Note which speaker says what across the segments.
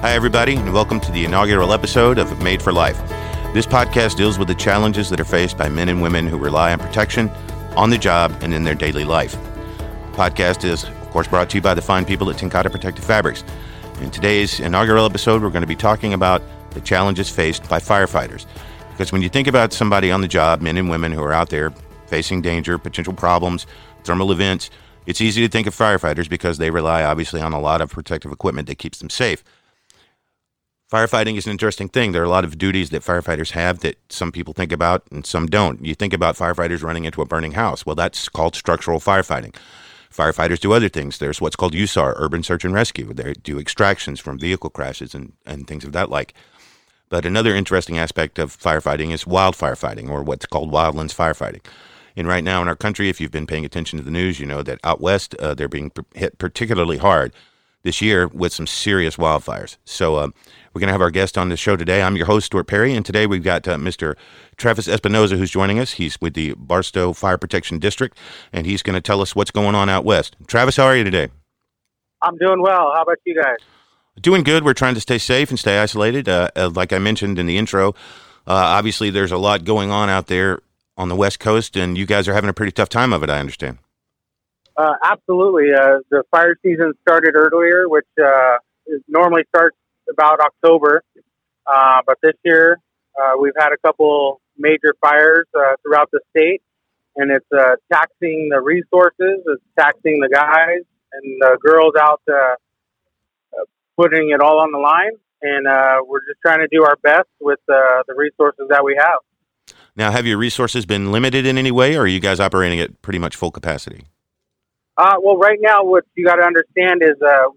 Speaker 1: Hi, everybody, and welcome to the inaugural episode of Made for Life. This podcast deals with the challenges that are faced by men and women who rely on protection on the job and in their daily life. The podcast is, of course, brought to you by the fine people at TenCate Protective Fabrics. In today's inaugural episode, we're going to be talking about the challenges faced by firefighters. Because when you think about somebody on the job, men and women who are out there facing danger, potential problems, thermal events, it's easy to think of firefighters because they rely obviously on a lot of protective equipment that keeps them safe. Firefighting is an interesting thing. There are a lot of duties that firefighters have that some people think about and some don't. You think about firefighters running into a burning house. Well, that's called structural firefighting. Firefighters do other things. There's what's called USAR, Urban Search and Rescue. They do extractions from vehicle crashes and, and things of that like. But another interesting aspect of firefighting is wildfire fighting, or what's called wildlands firefighting. And right now in our country, if you've been paying attention to the news, you know that out west uh, they're being hit particularly hard this year with some serious wildfires. So uh, we're going to have our guest on the show today. I'm your host, Stuart Perry, and today we've got uh, Mr. Travis Espinoza who's joining us. He's with the Barstow Fire Protection District, and he's going to tell us what's going on out west. Travis, how are you today?
Speaker 2: I'm doing well. How about you guys?
Speaker 1: Doing good. We're trying to stay safe and stay isolated. Uh, uh like I mentioned in the intro, uh, obviously there's a lot going on out there on the West Coast, and you guys are having a pretty tough time of it, I understand.
Speaker 2: Uh, absolutely. Uh, the fire season started earlier, which uh, normally starts about October. Uh, but this year, uh, we've had a couple major fires uh, throughout the state, and it's taxing the resources, it's taxing the guys and the girls out, putting it all on the line. And we're just trying to do our best with the resources that we have.
Speaker 1: Now, have your resources been limited in any way, or are you guys operating at pretty much full capacity?
Speaker 2: Uh, well, right now, what you got to understand is uh,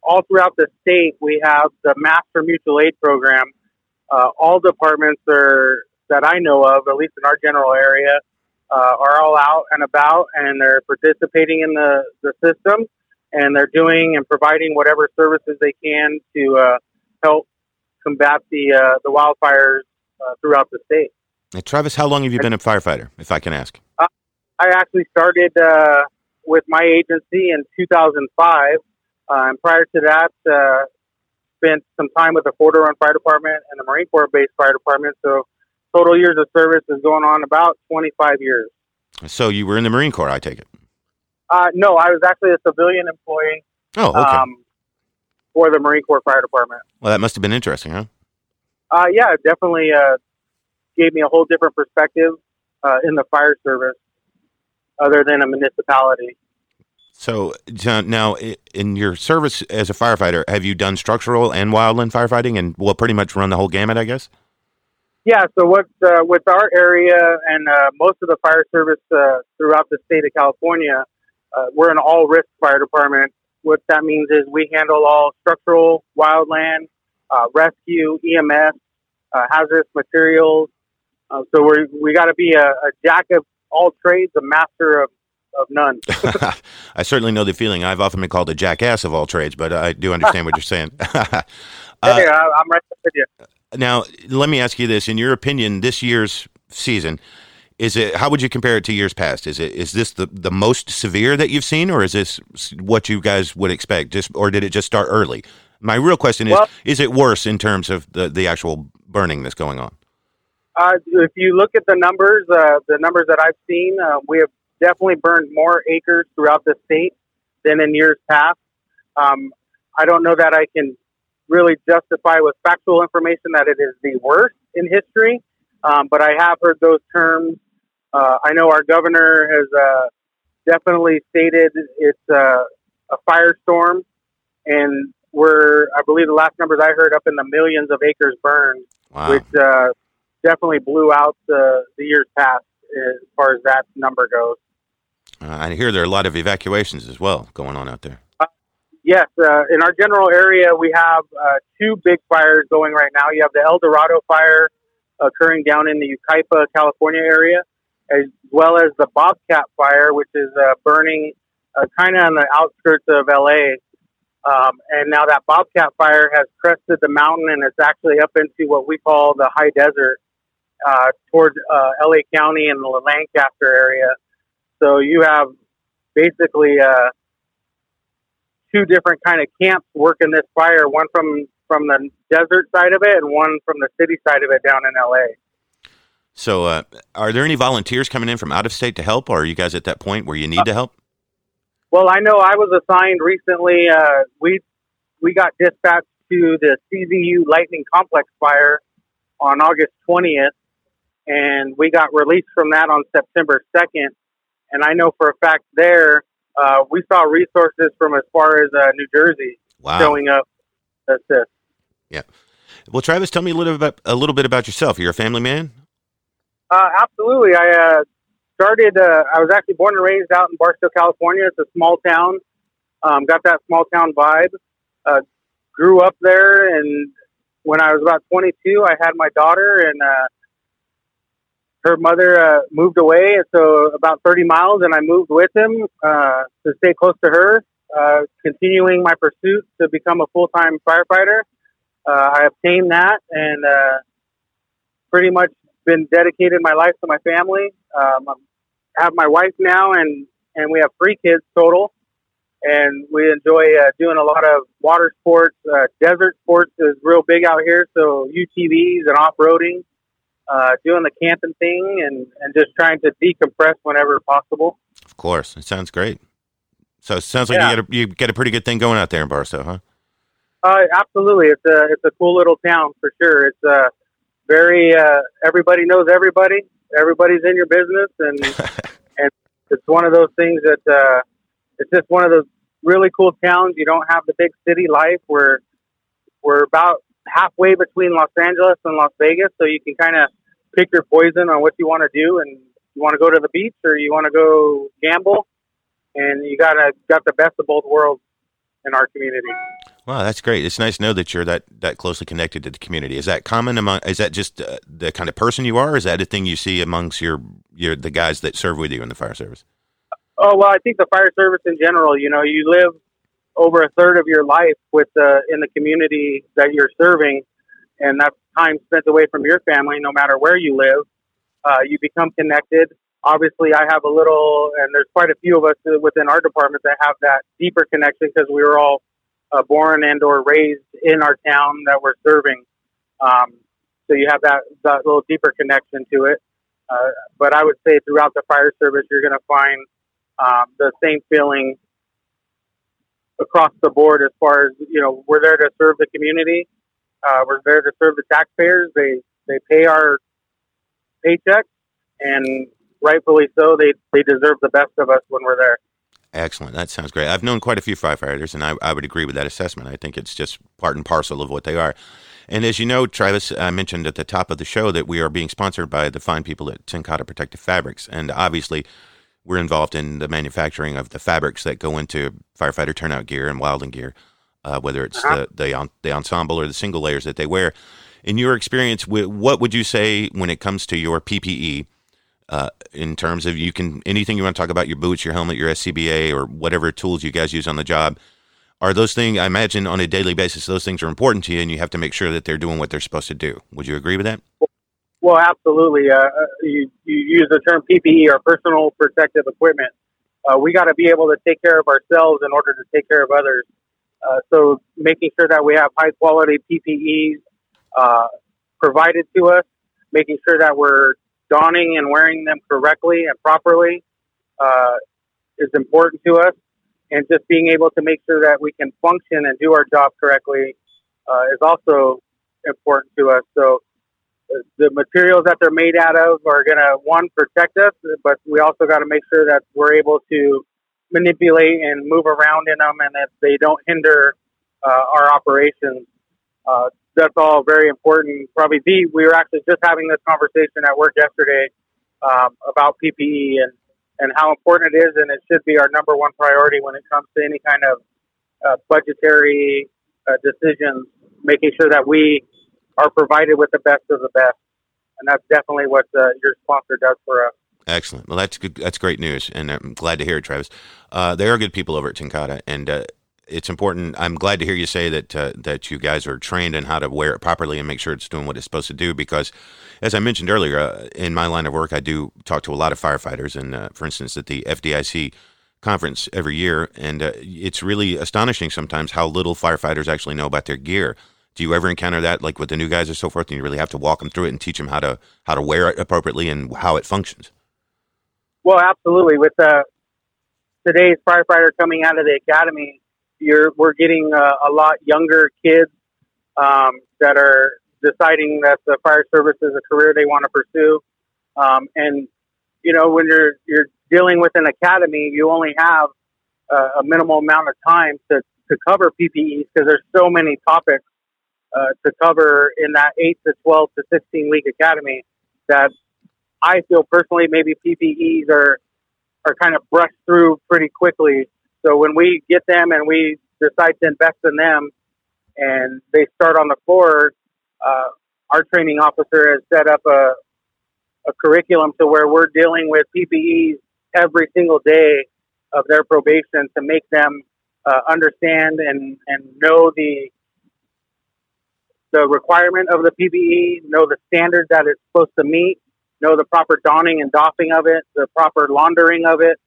Speaker 2: all throughout the state, we have the Master Mutual Aid Program. Uh, all departments are that I know of, at least in our general area, uh, are all out and about, and they're participating in the, the system, and they're doing and providing whatever services they can to uh, help combat the uh, the wildfires throughout the state.
Speaker 1: Hey, Travis, how long have you been a firefighter, if I can ask?
Speaker 2: I actually started with my agency in 2005. Uh, and prior to that, uh, spent some time with the Fort Irwin Fire Department and the Marine Corps Base Fire Department. So total years of service is going on about 25 years.
Speaker 1: So you were in the Marine Corps, I take it?
Speaker 2: Uh, no, I was actually a civilian employee.
Speaker 1: Oh, okay. Um,
Speaker 2: for the Marine Corps Fire Department.
Speaker 1: Well, that must have been interesting, huh?
Speaker 2: Uh, yeah, it definitely uh, gave me a whole different perspective uh, in the fire service other than a municipality.
Speaker 1: So now, in your service as a firefighter, have you done structural and wildland firefighting, and will pretty much run the whole gamut, I guess?
Speaker 2: Yeah. So what uh, with our area and uh, most of the fire service uh, throughout the state of California, uh, we're an all risk fire department. What that means is we handle all structural, wildland, uh, rescue, EMS, uh, hazardous materials. so we we got to be a, a jack of all trades, a master of, of none.
Speaker 1: I certainly know the feeling. I've often been called a jackass of all trades, but I do understand what you're saying.
Speaker 2: uh, hey, I'm right with you.
Speaker 1: Now, let me ask you this: In your opinion, this year's season is it? How would you compare it to years past? Is it is this the the most severe that you've seen, or is this what you guys would expect? Just or did it just start early? My real question is: well, Is it worse in terms of the the actual burning that's going on?
Speaker 2: Uh, if you look at the numbers, uh, the numbers that I've seen, uh, we have definitely burned more acres throughout the state than in years past. Um, I don't know that I can really justify with factual information that it is the worst in history, um, but I have heard those terms. Uh, I know our governor has uh, definitely stated it's uh, a firestorm, and we're, I believe the last numbers I heard, up in the millions of acres burned, wow. which definitely blew out the, the years past as far as that number goes.
Speaker 1: Uh, I hear there are a lot of evacuations as well going on out there.
Speaker 2: Uh, yes, uh, in our general area, we have uh, two big fires going right now. You have the El Dorado fire occurring down in the Yucaipa, California area, as well as the Bobcat fire, which is uh, burning uh, kind of on the outskirts of LA. Um, and now that Bobcat fire has crested the mountain and it's actually up into what we call the high desert uh, towards uh, LA County and the Lancaster area. So you have basically uh, two different kind of camps working this fire. One from from the desert side of it and one from the city side of it down in LA.
Speaker 1: So, uh, are there any volunteers coming in from out of state to help, or are you guys at that point where you need to help?
Speaker 2: Well, I know I was assigned recently. Uh, we we got dispatched to the CZU Lightning Complex fire on August 20th, and we got released from that on September 2nd. And I know for a fact there, uh, we saw resources from as far as uh, New Jersey
Speaker 1: Wow.
Speaker 2: showing up That's it.
Speaker 1: Yeah. Well, Travis, tell me a little bit a little bit about yourself. You're a family man.
Speaker 2: Uh, absolutely. I uh, started, uh, I was actually born and raised out in Barstow, California. It's a small town. Um, got that small town vibe. Uh, grew up there, and when I was about 22, I had my daughter, and uh, her mother uh, moved away, so about 30 miles, and I moved with him uh, to stay close to her, uh, continuing my pursuit to become a full time firefighter. Uh, I obtained that, and uh, pretty much been dedicated my life to my family. Um, I have my wife now, and and we have three kids total, and we enjoy uh, doing a lot of water sports. Desert sports is real big out here, so UTVs and off roading, uh, doing the camping thing, and and just trying to decompress whenever possible.
Speaker 1: Of course, it sounds great. So it sounds like
Speaker 2: Yeah.
Speaker 1: you get a, you get a pretty good thing going out there in Barstow, huh?
Speaker 2: Uh, absolutely, it's a it's a cool little town for sure. It's uh, very uh, everybody knows everybody. Everybody's in your business, and and it's one of those things that uh, it's just one of those really cool towns. You don't have the big city life where we're about halfway between Los Angeles and Las Vegas, so you can kind of pick your poison on what you want to do, and you want to go to the beach or you want to go gamble, and you got to got the best of both worlds in our community.
Speaker 1: Wow, that's great. It's nice to know that you're that, that closely connected to the community. Is that common among? Is that just uh, the kind of person you are? Or is that a thing you see amongst your your the guys that serve with you in the fire service?
Speaker 2: Oh well, I think the fire service in general. You know, you live over a third of your life with the in the community that you're serving, and that's time spent away from your family. No matter where you live, uh, you become connected. Obviously, I have a little, and there's quite a few of us within our department that have that deeper connection because we were all uh, born and or raised in our town that we're serving. Um, so you have that that little deeper connection to it. Uh, but I would say throughout the fire service, you're going to find um, the same feeling across the board as far as you know we're there to serve the community uh, we're there to serve the taxpayers they they pay our paychecks and rightfully so they they deserve the best of us when we're there
Speaker 1: Excellent. That sounds great. I've known quite a few firefighters, and I, I would agree with that assessment. I think it's just part and parcel of what they are. And as you know, Travis, I mentioned at the top of the show that we are being sponsored by the fine people at TenCate Protective Fabrics. And obviously, we're involved in the manufacturing of the fabrics that go into firefighter turnout gear and wildland gear, uh, whether it's
Speaker 2: Uh-huh.
Speaker 1: the, the, en- the ensemble or the single layers that they wear. In your experience, what would you say when it comes to your PPE? uh, in terms of you can anything you want to talk about your boots, your helmet, your SCBA, or whatever tools you guys use on the job. Are those things? I imagine on a daily basis, those things are important to you, and you have to make sure that they're doing what they're supposed to do. Would you agree with that?
Speaker 2: Well absolutely uh, uh, you, you use the term ppe or personal protective equipment uh, we got to be able to take care of ourselves in order to take care of others uh, so making sure that we have high quality ppes uh, provided to us making sure that we're donning and wearing them correctly and properly uh, is important to us. And just being able to make sure that we can function and do our job correctly uh, is also important to us. So the materials that they're made out of are going to, one, protect us, but we also got to make sure that we're able to manipulate and move around in them and that they don't hinder uh, our operations. Uh, that's all very important. Probably the we were actually just having this conversation at work yesterday um, about PPE and and how important it is, and it should be our number one priority when it comes to any kind of uh, budgetary uh, decisions. Making sure that we are provided with the best of the best, and that's definitely what uh, your sponsor does for us.
Speaker 1: Excellent. Well, that's good. That's great news, and I'm glad to hear it, Travis. Uh, they are good people over at TenCate, and uh, it's important. I'm glad to hear you say that uh, that you guys are trained in how to wear it properly and make sure it's doing what it's supposed to do. Because, as I mentioned earlier, uh, in my line of work, I do talk to a lot of firefighters, and uh, for instance, at the FDIC conference every year, and uh, it's really astonishing sometimes how little firefighters actually know about their gear. Do you ever encounter that, like with the new guys and so forth, and you really have to walk them through it and teach them how to how to wear it appropriately and how it functions?
Speaker 2: Well, absolutely. With uh, today's firefighter coming out of the academy, you're we're getting uh, a lot younger kids um, that are deciding that the fire service is a career they want to pursue. Um, and you know, when you're you're dealing with an academy, you only have uh, a minimal amount of time to to cover PPEs because there's so many topics uh, to cover in that eight to twelve to sixteen week academy that I feel personally maybe PPEs are are kind of brushed through pretty quickly. So when we get them and we decide to invest in them, and they start on the floor, uh, our training officer has set up a a curriculum to where we're dealing with PPEs every single day of their probation to make them uh, understand and, and know the the requirement of the PPE, know the standard that it's supposed to meet, know the proper donning and doffing of it, the proper laundering of it,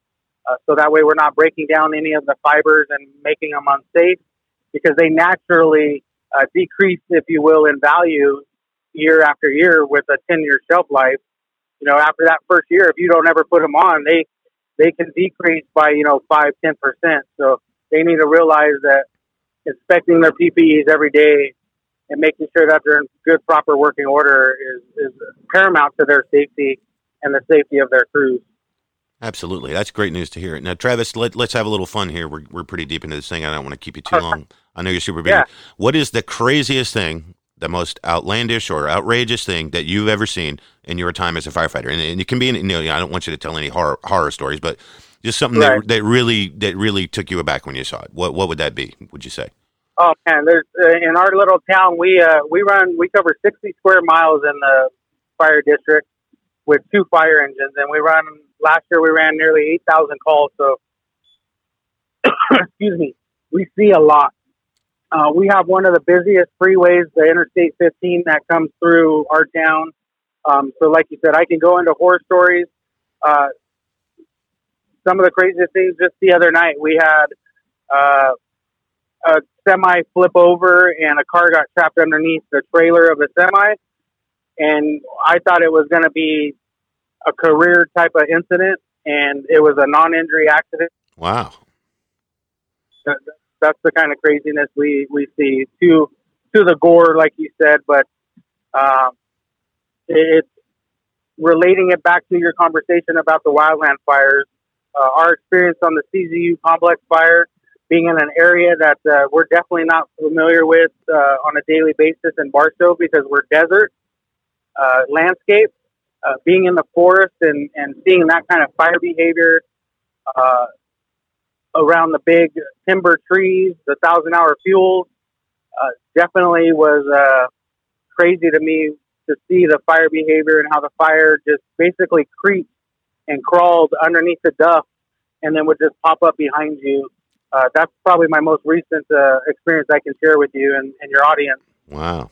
Speaker 2: uh, so that way we're not breaking down any of the fibers and making them unsafe because they naturally uh, decrease, if you will, in value year after year with a 10 year shelf life. You know, after that first year, if you don't ever put them on, they they can decrease by you know five, ten percent. So they need to realize that inspecting their PPEs every day and making sure that they're in good, proper working order is, is paramount to their safety and the safety of their crews.
Speaker 1: Absolutely. That's great news to hear. Now, Travis, let, us have a little fun here. We're, we're pretty deep into this thing. I don't want to keep you too long. I know you're super busy.
Speaker 2: Yeah.
Speaker 1: What is the craziest thing, the most outlandish or outrageous thing that you've ever seen in your time as a firefighter? And, and it can be, you know, I don't want you to tell any horror, horror stories, but just something
Speaker 2: Right.
Speaker 1: that, that really that really took you aback when you saw it. What what would that be? Would you say?
Speaker 2: Oh man, there's uh, in our little town we uh, we run we cover 60 square miles in the fire district with two fire engines, and we run last year we ran nearly 8,000 calls. So excuse me, we see a lot. Uh, we have one of the busiest freeways, the Interstate 15, that comes through our town. Um, so, like you said, I can go into horror stories. Uh, some of the craziest things just the other night, we had uh, a semi flip over and a car got trapped underneath the trailer of the semi. And I thought it was going to be a career type of incident, and it was a non injury accident.
Speaker 1: Wow.
Speaker 2: That- That's the kind of craziness we, we see to to the gore, like you said, but um, it's relating it back to your conversation about the wildland fires. Uh, our experience on the CZU complex fire, being in an area that uh, we're definitely not familiar with uh, on a daily basis in Barstow because we're desert uh, landscape. Uh, being in the forest and, and seeing that kind of fire behavior uh, around the big timber trees, the thousand hour fuels, uh, definitely was uh, crazy to me to see the fire behavior and how the fire just basically creeped and crawled underneath the dust and then would just pop up behind you. Uh, that's probably my most recent uh, experience I can share with you and, and your audience.
Speaker 1: Wow.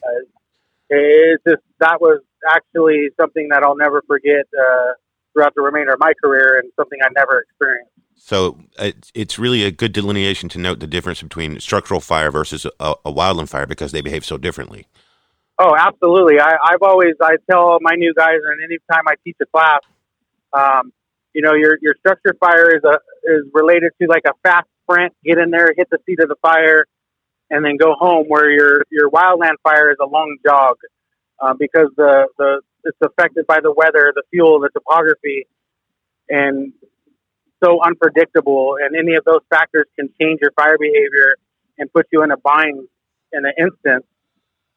Speaker 2: It's just that was actually something that I'll never forget uh, throughout the remainder of my career and something I never experienced.
Speaker 1: So it's it's really a good delineation to note the difference between structural fire versus a, a wildland fire because they behave so differently.
Speaker 2: Oh, absolutely. I, I've always I tell my new guys, and anytime I teach a class, um, you know, your your structure fire is a is related to like a fast sprint, get in there, hit the seat of the fire, and then go home. Where your your wildland fire is a long jog uh, because the the it's affected by the weather, the fuel, the topography, and so unpredictable. And any of those factors can change your fire behavior and put you in a bind in an instant.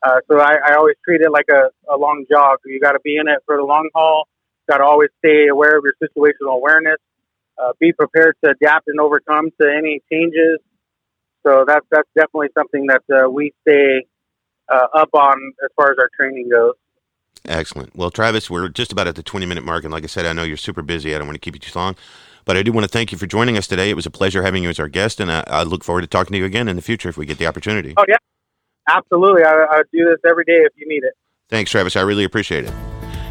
Speaker 2: Uh, so I, I always treat it like a, a long jog. You got to be in it for the long haul. Got to always stay aware of your situational awareness. Uh, be prepared to adapt and overcome to any changes. So that's that's definitely something that uh, we stay uh, up on as far as our training goes.
Speaker 1: Excellent. Well, Travis, we're just about at the 20 minute mark. And like I said, I know you're super busy. I don't want to keep you too long. But I do want to thank you for joining us today. It was a pleasure having you as our guest. And I, I look forward to talking to you again in the future if we get the opportunity.
Speaker 2: Oh yeah, absolutely. I, I do this every day if you need it.
Speaker 1: Thanks, Travis. I really appreciate it.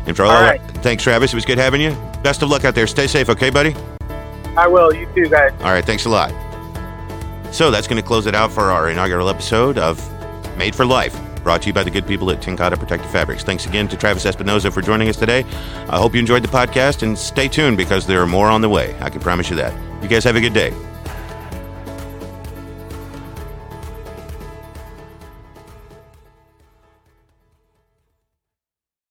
Speaker 1: And for all,
Speaker 2: All right.
Speaker 1: thanks, Travis. It was good having you. Best of luck out there. Stay safe, okay, buddy?
Speaker 2: I will. You too, guys.
Speaker 1: All right, thanks a lot. So that's going to close it out for our inaugural episode of Made for Life, brought to you by the good people at TenCate Protective Fabrics. Thanks again to Travis Espinoza for joining us today. I hope you enjoyed the podcast and stay tuned because there are more on the way. I can promise you that. You guys have a good day.